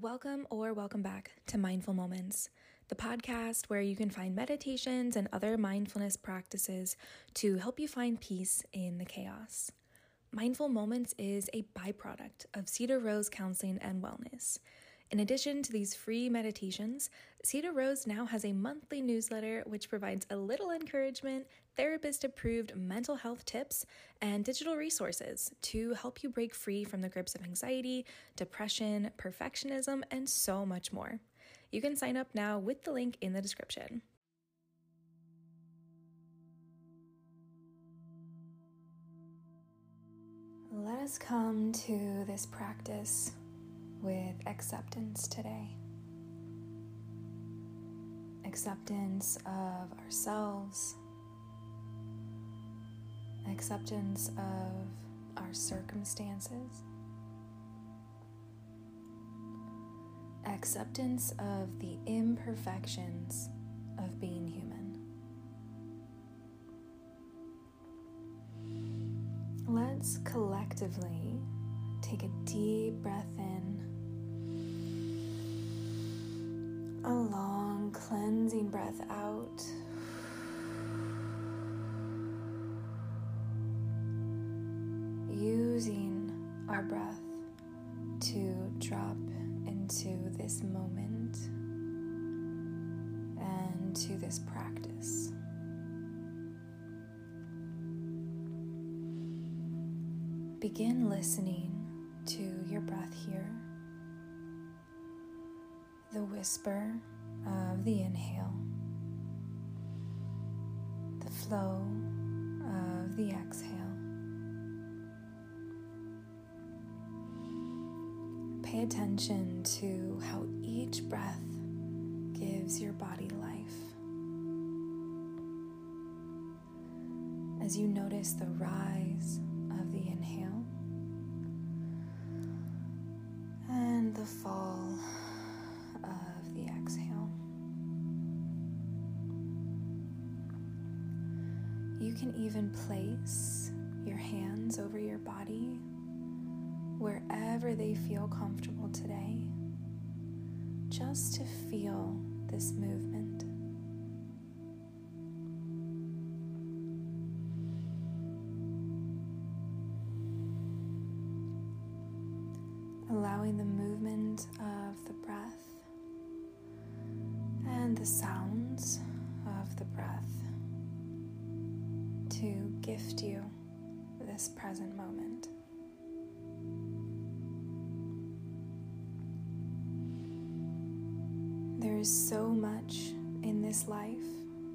Welcome or welcome back to Mindful Moments, the podcast where you can find meditations and other mindfulness practices to help you find peace in the chaos. Mindful Moments is a byproduct of Cedar Rose Counseling and Wellness. In addition to these free meditations, Cedar Rose now has a monthly newsletter which provides a little encouragement, therapist approved mental health tips, and digital resources to help you break free from the grips of anxiety, depression, perfectionism, and so much more. You can sign up now with the link in the description. Let us come to this practice with acceptance today. Acceptance of ourselves, acceptance of our circumstances, acceptance of the imperfections of being human. Let's collectively take a deep breath in a long cleansing breath out. Using our breath to drop into this moment and to this practice. Begin listening to your breath here the whisper of the inhale, the flow of the exhale. Pay attention to how each breath gives your body life. As you notice the rise of the inhale can even place your hands over your body wherever they feel comfortable today, just to feel this movement. Allowing the movement of the breath and the sounds of the breath to gift you this present moment. There is so much in this life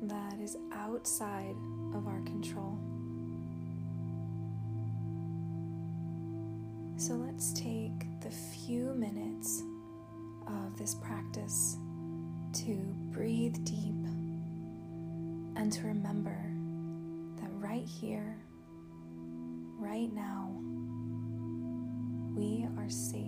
that is outside of our control. So let's take the few minutes of this practice to breathe deep and to remember right here, right now, we are safe.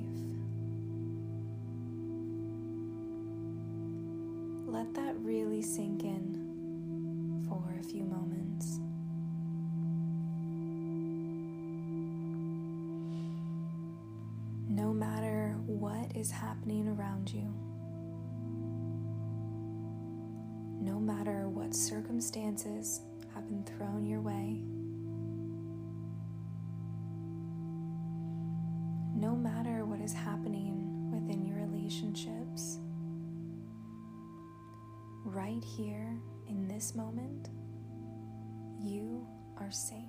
Let that really sink in for a few moments. No matter what is happening around you, no matter what circumstances have been thrown your way, no matter what is happening within your relationships, right here in this moment, you are safe.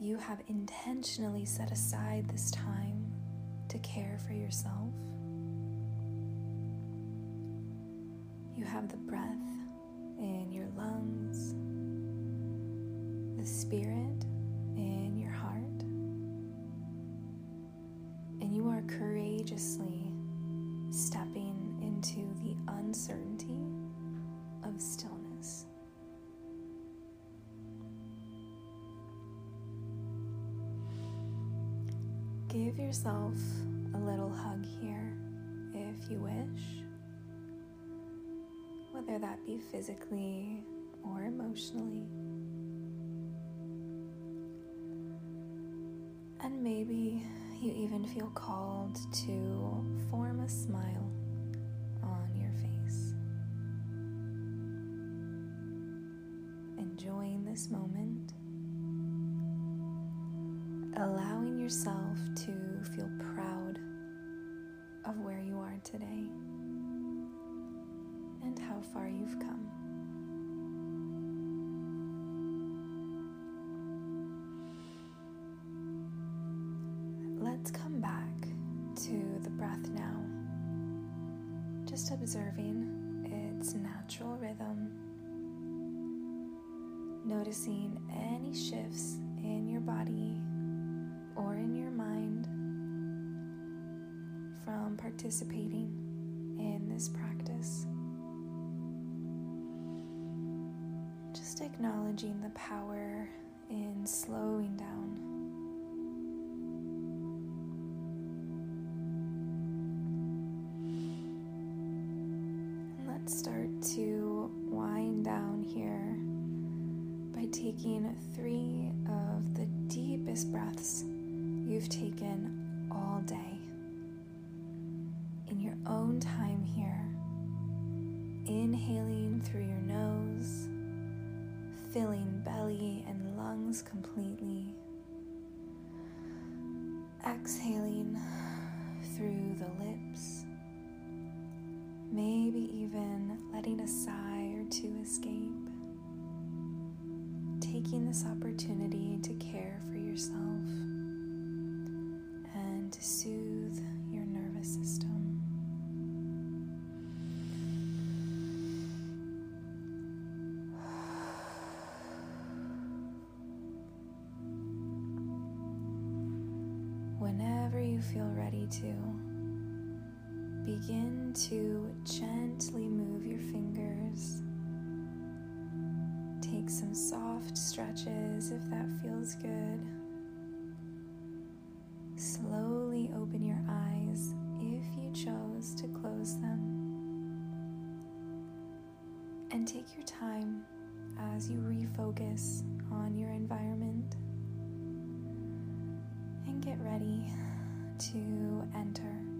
You have intentionally set aside this time to care for yourself. You have the breath in your lungs, the spirit in your heart, and you are courageously stepping into the uncertainty of stillness. Give yourself a little hug here if you wish, whether that be physically or emotionally. And maybe You even feel called to form a smile on your face. Enjoying this moment, allowing yourself to feel proud of where you are today far you've come. Let's come back to the breath now, just observing its natural rhythm, noticing any shifts in your body or in your mind from participating in this practice. Just acknowledging the power in slowing down. And let's start to wind down here by taking three of the deepest breaths you've taken all day in your own time here. Inhaling through your nose, filling belly and lungs completely. Exhaling through the lips, maybe even letting a sigh or two escape. Taking this opportunity to care for yourself and to soothe you feel ready to, begin to gently move your fingers. Take some soft stretches if that feels good. Slowly open your eyes if you chose to close them. And take your time as you refocus on your environment and get ready to enter